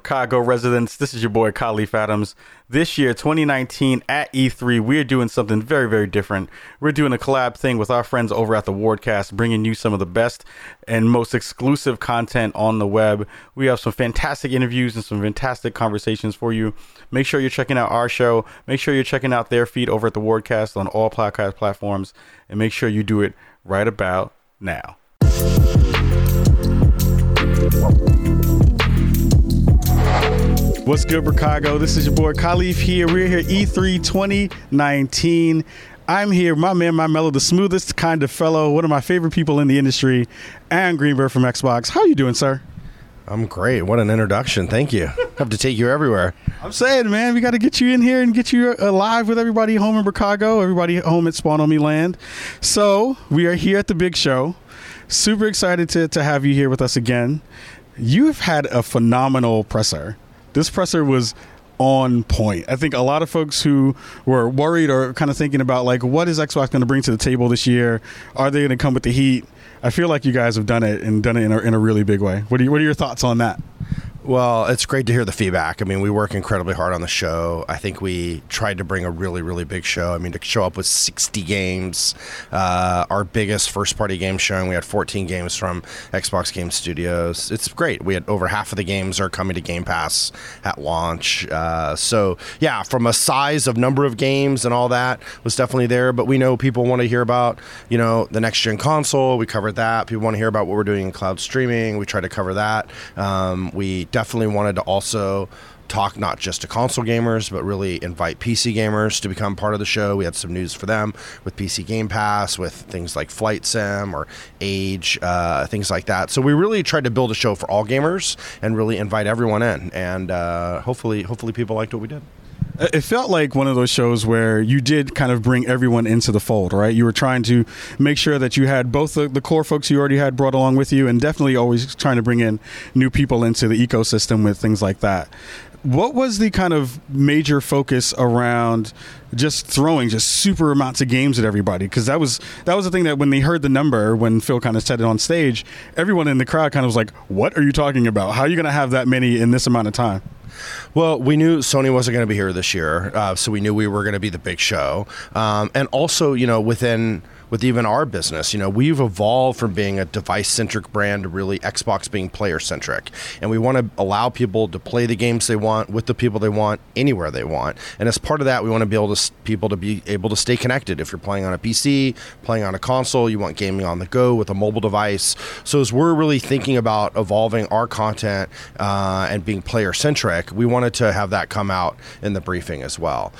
Chicago residents, this is your boy Kahlief Adams. This year, 2019, at E3, we're doing something very, very different. We're doing a collab thing with our friends over at the Wardcast, bringing you some of the best and most exclusive content on the web. We have some fantastic interviews and some fantastic conversations for you. Make sure you're checking out our show. Make sure you're checking out their feed over at the Wardcast on all podcast platforms, and make sure you do it right about now. What's good, Chicago? This is your boy Kahlief here. We're here E3 2019. I'm here, my man, my mellow, the smoothest kind of fellow, one of my favorite people in the industry, Aaron Greenberg from Xbox. How you doing, sir? I'm great. What an introduction. Thank you. Have to take you everywhere. I'm saying, man, we got to get you in here and get you uh, alive with everybody home in Chicago, everybody home at Spawn on Me Land. So we are here at the big show. Super excited to, to have you here with us again. You've had a phenomenal presser this presser was on point. I think a lot of folks who were worried or kind of thinking about like what is Xbox going to bring to the table this year? Are they going to come with the heat? I feel like you guys have done it and done it in a, in a really big way. What are, you, what are your thoughts on that? Well, it's great to hear the feedback. I mean, we work incredibly hard on the show. I think we tried to bring a really, really big show. I mean, to show up with 60 games, uh, our biggest first party game showing, we had 14 games from Xbox Game Studios. It's great. We had over half of the games are coming to Game Pass at launch. Uh, so, yeah, from a size of number of games and all that was definitely there. But we know people want to hear about, you know, the next gen console. We covered that. People want to hear about what we're doing in cloud streaming. We try to cover that. Um, we definitely wanted to also talk not just to console gamers, but really invite PC gamers to become part of the show. We had some news for them with PC Game Pass, with things like Flight Sim or Age, uh, things like that. So we really tried to build a show for all gamers and really invite everyone in. And uh, hopefully, hopefully people liked what we did. It felt like one of those shows where you did kind of bring everyone into the fold, right? You were trying to make sure that you had both the, the, core folks you already had brought along with you, and definitely always trying to bring in new people into the ecosystem with things like that. What was the kind of major focus around just throwing just super amounts of games at everybody? Because that was that was the thing that when they heard the number, when Phil kind of said it on stage, everyone in the crowd kind of was like, "What are you talking about? How are you going to have that many in this amount of time?" Well, we knew Sony wasn't going to be here this year, uh, so we knew we were going to be the big show. Um, and also, you know, within with even our business. You know, we've evolved from being a device centric brand to really Xbox being player centric. And we want to allow people to play the games they want with the people they want anywhere they want. And as part of that, we want to be able to people to be able to stay connected. If you're playing on a PC, playing on a console, you want gaming on the go with a mobile device. So as we're really thinking about evolving our content uh, and being player centric, we wanted to have that come out in the briefing as well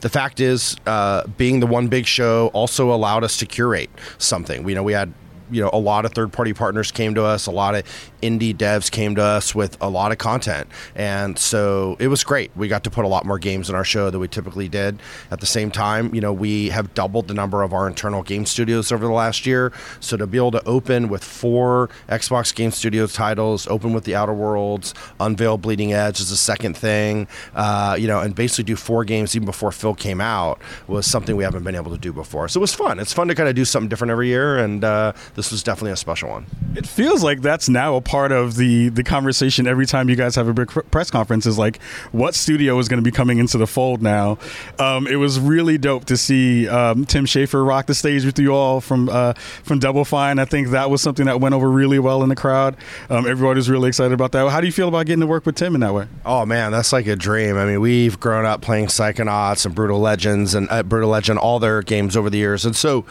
the fact is, uh, being the one big show also allowed us to curate something. We you know we had you know a lot of third party partners came to us a lot of indie devs came to us with a lot of content. And so it was great. We got to put a lot more games in our show than we typically did. At the same time you know we have doubled the number of our internal game studios over the last year. So to be able to open with four xbox game studios titles open with the outer worlds unveil bleeding edge as the second thing uh, you know and basically do four games even before phil came out was something we haven't been able to do before. So it was fun. It's fun to kind of do something different every year and uh, this was definitely a special one. It feels like that's now a part of the the conversation every time you guys have a big press conference. Is like, what studio is going to be coming into the fold now? Um, it was really dope to see um, Tim Schafer rock the stage with you all from uh, from Double Fine. I think that was something that went over really well in the crowd. Um, everybody was really excited about that. How do you feel about getting to work with Tim in that way? Oh man, that's like a dream. I mean, we've grown up playing Psychonauts and Brutal Legends and uh, Brutal Legend, all their games over the years, and so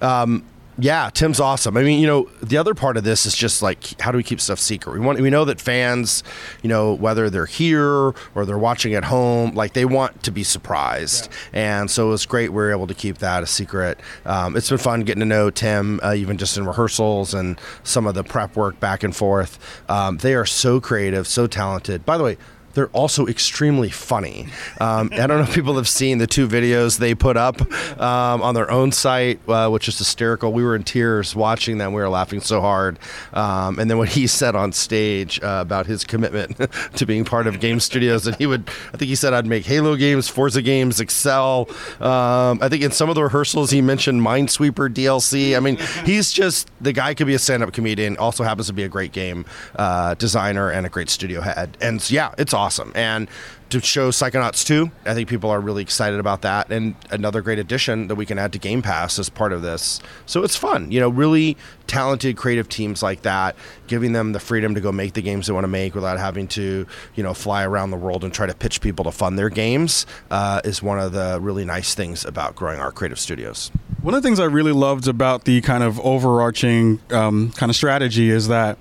um, yeah, Tim's awesome. I mean, you know, the other part of this is just like how do we keep stuff secret? We want we know that fans, you know, whether they're here or they're watching at home, like they want to be surprised, yeah. and so it's great we're able to keep that a secret. Um, it's been fun getting to know Tim, uh, even just in rehearsals and some of the prep work back and forth. Um, they are so creative, so talented. By the way, they're also extremely funny. Um, I don't know if people have seen the two videos they put up um, on their own site, uh, which is hysterical. We were in tears watching them. We were laughing so hard. Um, and then what he said on stage uh, about his commitment to being part of game studios, and he would, I think he said, I'd make Halo games, Forza games, Excel. Um, I think in some of the rehearsals he mentioned Minesweeper DLC. I mean, he's just the guy could be a stand-up comedian. Also happens to be a great game uh, designer and a great studio head. And yeah, it's awesome. And to show Psychonauts 2, I think people are really excited about that. And another great addition that we can add to Game Pass as part of this. So it's fun. You know, really talented, creative teams like that, giving them the freedom to go make the games they want to make without having to, you know, fly around the world and try to pitch people to fund their games uh, is one of the really nice things about growing our creative studios. One of the things I really loved about the kind of overarching um, kind of strategy is that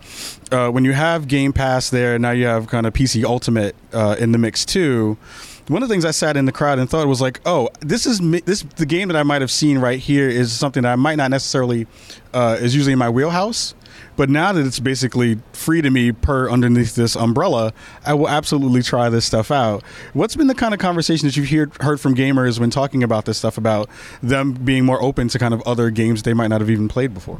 uh, when you have Game Pass there, now you have kind of PC Ultimate uh, in the mix too. One of the things I sat in the crowd and thought was like, oh, this is this the game that I might have seen right here is something that I might not necessarily uh, is usually in my wheelhouse. But now that it's basically free to me per underneath this umbrella, I will absolutely try this stuff out. What's been the kind of conversation that you've heard, heard from gamers when talking about this stuff about them being more open to kind of other games they might not have even played before?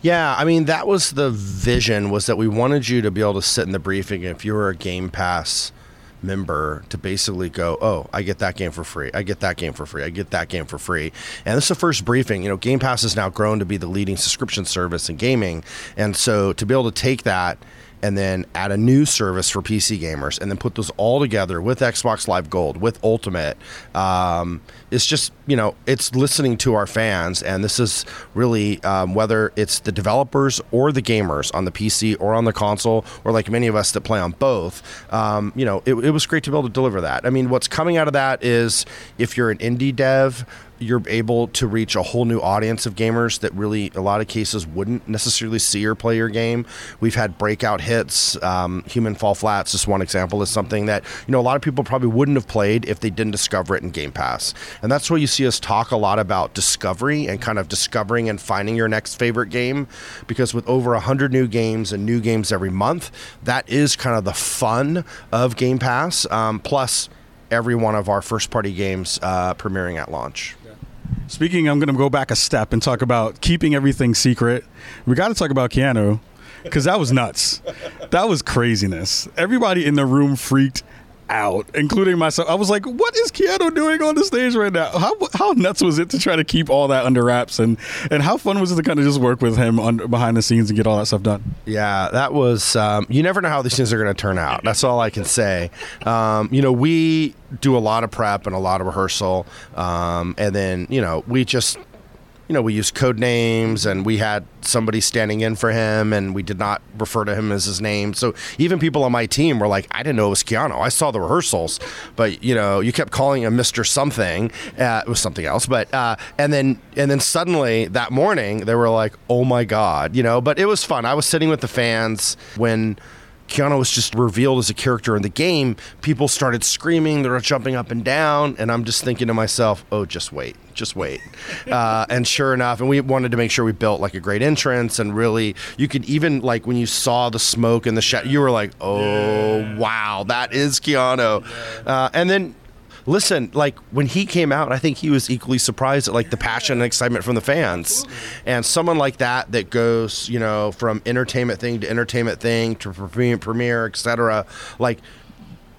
Yeah, I mean that was the vision was that we wanted you to be able to sit in the briefing if you were a Game Pass member to basically go, oh, I get that game for free. I get that game for free. I get that game for free. And this is the first briefing. You know, Game Pass has now grown to be the leading subscription service in gaming. And so to be able to take that and then add a new service for PC gamers, and then put those all together with Xbox Live Gold, with Ultimate. Um, it's just you know it's listening to our fans, and this is really um, whether it's the developers or the gamers on the PC or on the console, or like many of us that play on both. Um, you know, it, it was great to be able to deliver that. I mean, what's coming out of that is if you're an indie dev you're able to reach a whole new audience of gamers that really, a lot of cases, wouldn't necessarily see or play your game. We've had breakout hits. Um, Human Fall Flats, just one example, is something that you know a lot of people probably wouldn't have played if they didn't discover it in Game Pass. And that's why you see us talk a lot about discovery and kind of discovering and finding your next favorite game, because with over hundred new games and new games every month, that is kind of the fun of Game Pass. Um, plus every one of our first party games uh, premiering at launch. Speaking, I'm going to go back a step and talk about keeping everything secret. We got to talk about Keanu because that was nuts. That was craziness. Everybody in the room freaked out, including myself. I was like, "What is Keanu doing on the stage right now? How how nuts was it to try to keep all that under wraps, and and how fun was it to kind of just work with him behind the scenes and get all that stuff done?" Yeah, that was. Um, you never know how these things are going to turn out. That's all I can say. Um, you know, we do a lot of prep and a lot of rehearsal, um, and then you know we just you know, we used code names and we had somebody standing in for him and we did not refer to him as his name. So even people on my team were like, I didn't know it was Keanu. I saw the rehearsals, but you know, you kept calling him Mr. Something. Uh, it was something else, but, uh, and then, and then suddenly that morning they were like, oh my God, you know, but it was fun. I was sitting with the fans when, Keanu was just revealed as a character in the game, people started screaming, they were jumping up and down, and I'm just thinking to myself, oh, just wait, just wait. Uh, and sure enough, and we wanted to make sure we built like a great entrance, and really, you could even like when you saw the smoke and the shadow, you were like, oh, yeah. wow, that is Keanu. Uh, and then listen, like when he came out, I think he was equally surprised at like the passion and excitement from the fans. And someone like that that goes, you know, from entertainment thing to entertainment thing to premiere, premiere etc. Like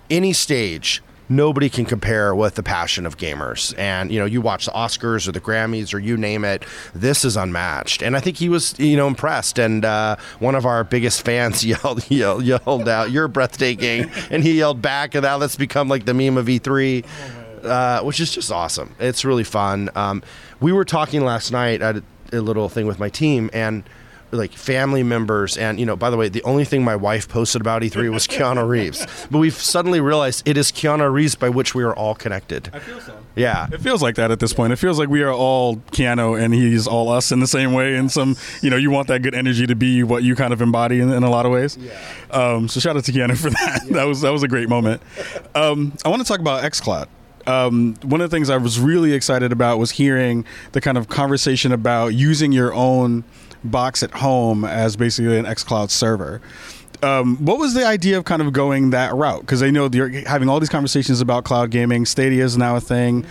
any stage nobody can compare with the passion of gamers. And you know, you watch the Oscars or the Grammys or you name it, this is unmatched. And I think he was, you know, impressed. And uh, one of our biggest fans yelled, yelled, yelled out, "You're breathtaking!" and he yelled back, and now that's become like the meme of E3. Uh, which is just awesome. It's really fun. Um, we were talking last night at a little thing with my team, and like family members and you know by the way the only thing my wife posted about E3 was Keanu Reeves. But we've suddenly realized it is Keanu Reeves by which we are all connected. I feel so. Yeah. It feels like that at this point. It feels like we are all Keanu and he's all us in the same way and some you know you want that good energy to be what you kind of embody in, in a lot of ways. Yeah. um, so shout out to Keanu for that. Yeah. that was that was a great moment. Um, I want to talk about xCloud um, one of the things I was really excited about was hearing the kind of conversation about using your own box at home as basically an xCloud server. Um, what was the idea of kind of going that route? Because I know you're having all these conversations about cloud gaming. Stadia is now a thing.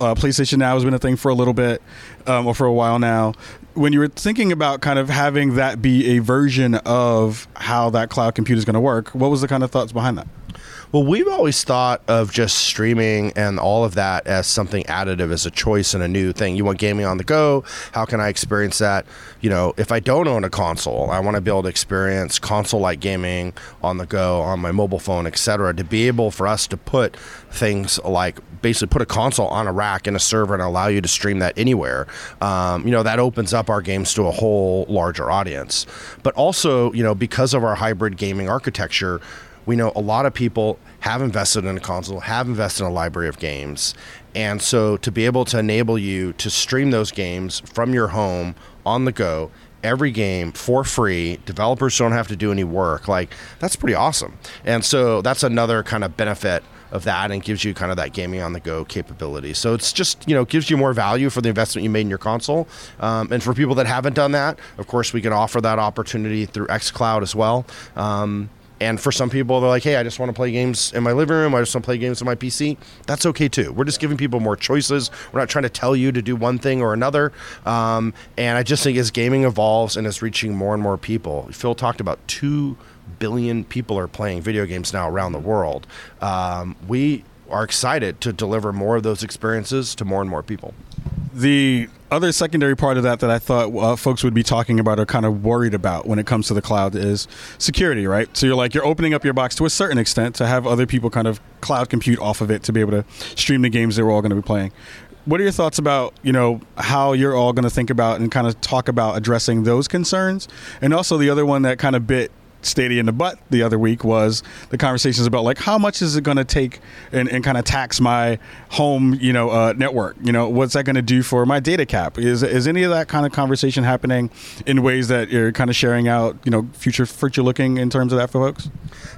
Uh, PlayStation Now has been a thing for a little bit, um, or for a while now. When you were thinking about kind of having that be a version of how that cloud compute is going to work, what was the kind of thoughts behind that? Well, we've always thought of just streaming and all of that as something additive, as a choice and a new thing. You want gaming on the go? How can I experience that? You know, if I don't own a console, I want to be able to experience console-like gaming on the go on my mobile phone, etc. To be able for us to put things like basically put a console on a rack in a server and allow you to stream that anywhere. Um, you know, that opens up our games to a whole larger audience. But also, you know, because of our hybrid gaming architecture we know a lot of people have invested in a console, have invested in a library of games. And so to be able to enable you to stream those games from your home on the go, every game for free, developers don't have to do any work, like that's pretty awesome. And so that's another kind of benefit of that and gives you kind of that gaming on the go capability. So it's just, you know, gives you more value for the investment you made in your console. Um, and for people that haven't done that, of course, we can offer that opportunity through xCloud as well. Um, and for some people, they're like, hey, I just want to play games in my living room. I just want to play games on my PC. That's okay too. We're just giving people more choices. We're not trying to tell you to do one thing or another. Um, and I just think as gaming evolves and it's reaching more and more people, Phil talked about 2 billion people are playing video games now around the world. Um, we are excited to deliver more of those experiences to more and more people. The other secondary part of that that I thought uh, folks would be talking about or kind of worried about when it comes to the cloud is security, right? So you're like you're opening up your box to a certain extent to have other people kind of cloud compute off of it to be able to stream the games that we're all going to be playing. What are your thoughts about you know how you're all going to think about and kind of talk about addressing those concerns, and also the other one that kind of bit Stadia in the butt the other week was the conversations about like how much is it going to take and, and kind of tax my home you know uh, network? You know what's that going to do for my data cap? Is is any of that kind of conversation happening in ways that you're kind of sharing out you know future future looking in terms of that for folks?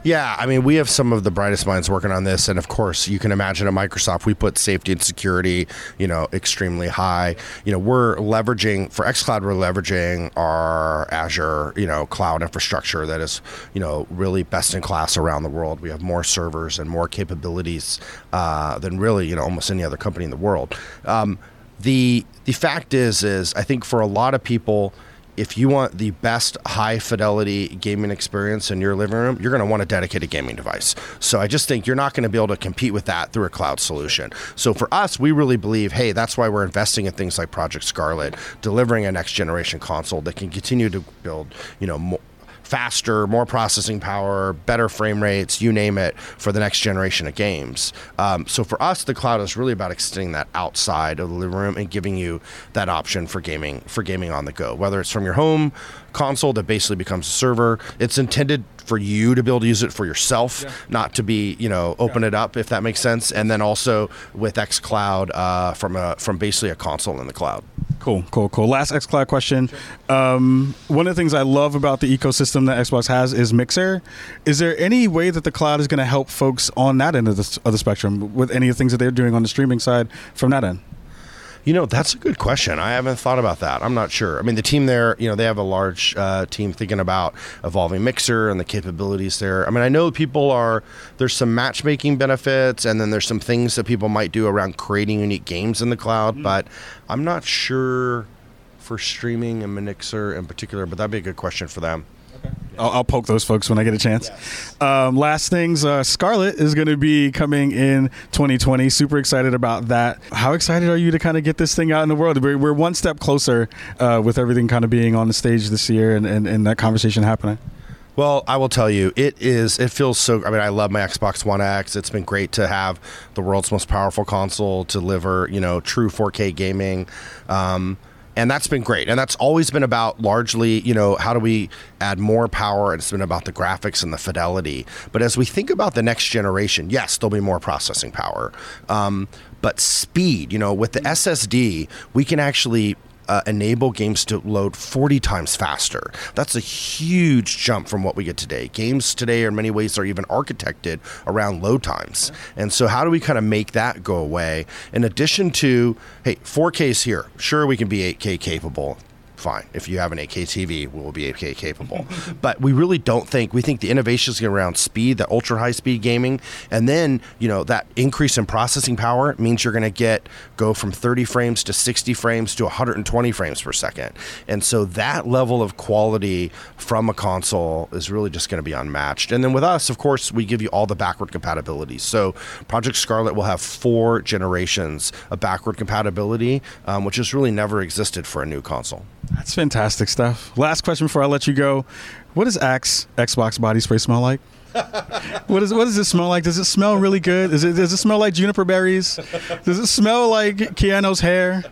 Yeah i mean we have some of the brightest minds working on this and of course you can imagine at microsoft we put safety and security you know extremely high. You know we're leveraging for xcloud we're leveraging our azure you know cloud infrastructure that is you know really best in class around the world. We have more servers and more capabilities uh, than really you know almost any other company in the world. Um, the the fact is is I think for a lot of people if you want the best high fidelity gaming experience in your living room, you're going to want a dedicated gaming device. So I just think you're not going to be able to compete with that through a cloud solution. So for us, we really believe, hey, that's why we're investing in things like Project Scarlett, delivering a next generation console that can continue to build, you know, more, faster, more processing power, better frame rates, you name it, for the next generation of games. Um, so for us, the cloud is really about extending that outside of the living room and giving you that option for gaming for gaming on the go, whether it's from your home console that basically becomes a server. It's intended for you to be able to use it for yourself, yeah. not to be you know open yeah. it up if that makes sense. And then also with XCloud uh, from a from basically a console in the cloud. Cool, cool, cool. Last XCloud question. Um, one of the things I love about the ecosystem that Xbox has is Mixer. Is there any way that the cloud is going to help folks on that end of the, of the spectrum with any of the things that they're doing on the streaming side from that end? You know, that's a good question. I haven't thought about that. I'm not sure. I mean, the team there, you know, they have a large uh, team thinking about evolving Mixer and the capabilities there. I mean, I know people are, there's some matchmaking benefits and then there's some things that people might do around creating unique games in the cloud, mm-hmm. but I'm not sure for streaming and Mixer in particular, but that'd be a good question for them. I'll, I'll, poke those folks when I get a chance. Um, last things, uh, Scarlett is going to be coming in 2020. Super excited about that. How excited are you to kind of get this thing out in the world? We're, we're one step closer uh, with everything kind of being on the stage this year and, and, and that conversation happening. Well, I will tell you, it is. It feels so. I mean, I love my Xbox One X. It's been great to have the world's most powerful console to deliver, you know, true 4K gaming. Um, and that's been great. And that's always been about largely, you know, how do we add more power? And it's been about the graphics and the fidelity. But as we think about the next generation, yes, there'll be more processing power. Um, but speed, you know, with the SSD, we can actually uh, enable games to load 40 times faster. That's a huge jump from what we get today. Games today, are in many ways, are even architected around load times. And so, how do we kind of make that go away? In addition to, hey, 4K is here. Sure, we can be 8K capable fine. If you have an 8K TV, we'll be 8K capable. but we really don't think we think the innovation is around speed, the ultra high speed gaming, and then you know that increase in processing power means you're going to get go from 30 frames to 60 frames to 120 frames per second, and so that level of quality from a console is really just going to be unmatched. And then with us, of course, we give you all the backward compatibility. So Project Scarlett will have four generations of backward compatibility, um, which has really never existed for a new console. That's fantastic stuff. Last question before I let you go. What does Axe Xbox body spray smell like? what is what does it smell like? Does it smell really good? Is it does it smell like juniper berries? Does it smell like Keanu's hair?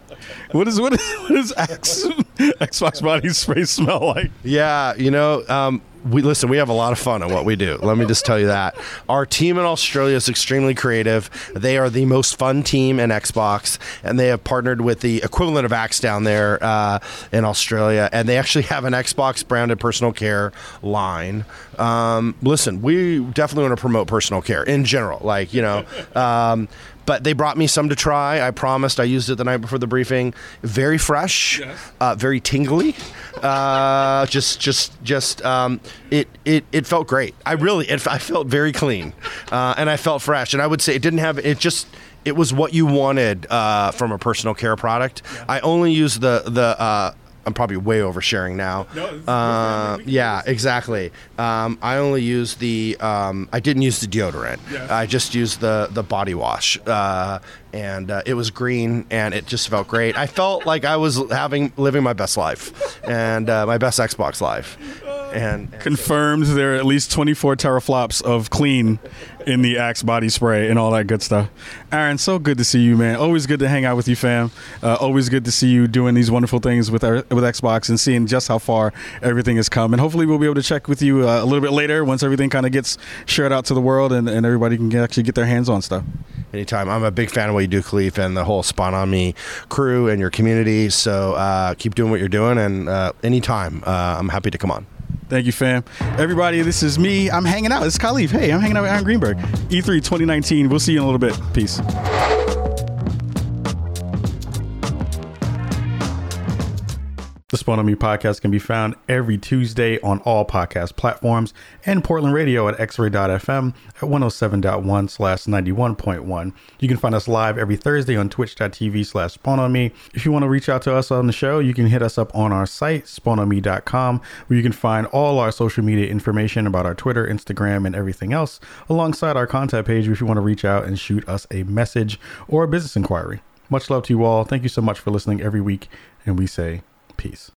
What is what is what does Axe Xbox body spray smell like? Yeah, you know, um, we listen. We have a lot of fun on what we do. Let me just tell you that our team in Australia is extremely creative. They are the most fun team in Xbox, and they have partnered with the equivalent of Axe down there uh, in Australia, and they actually have an Xbox branded personal care line. Um, listen, we definitely want to promote personal care in general. Like you know. Um, but they brought me some to try. I promised. I used it the night before the briefing. Very fresh, yes. uh, very tingly. Uh, just, just, just. Um, it, it, it felt great. I really, it, I felt very clean, uh, and I felt fresh. And I would say it didn't have. It just. It was what you wanted uh, from a personal care product. Yeah. I only used the the uh, I'm probably way oversharing now. No, uh, yeah, exactly. Um, I only use the. Um, I didn't use the deodorant. I just used the the body wash, uh, and uh, it was green, and it just felt great. I felt like I was having living my best life, and uh, my best Xbox life. And, and confirmed so. there are at least 24 teraflops of clean in the Axe body spray and all that good stuff. Aaron, so good to see you, man. Always good to hang out with you, fam. Uh, always good to see you doing these wonderful things with our, with Xbox and seeing just how far everything has come. And hopefully, we'll be able to check with you uh, a little bit later once everything kind of gets shared out to the world and, and everybody can get, actually get their hands on stuff. Anytime. I'm a big fan of what you do, Kahlief, and the whole Spawn on Me crew and your community. So uh, keep doing what you're doing, and uh, anytime, uh, I'm happy to come on. Thank you, fam. Everybody, this is me. I'm hanging out. It's Kahlief. Hey, I'm hanging out with Aaron Greenberg. E3 2019. We'll see you in a little bit. Peace. The Spawn on Me podcast can be found every Tuesday on all podcast platforms and Portland Radio at xray.fm at 107.1 slash 91.1. You can find us live every Thursday on twitch.tv slash spawn on me. If you want to reach out to us on the show, you can hit us up on our site, spawnonme.com, where you can find all our social media information about our Twitter, Instagram, and everything else, alongside our contact page if you want to reach out and shoot us a message or a business inquiry. Much love to you all. Thank you so much for listening every week, and we say Peace.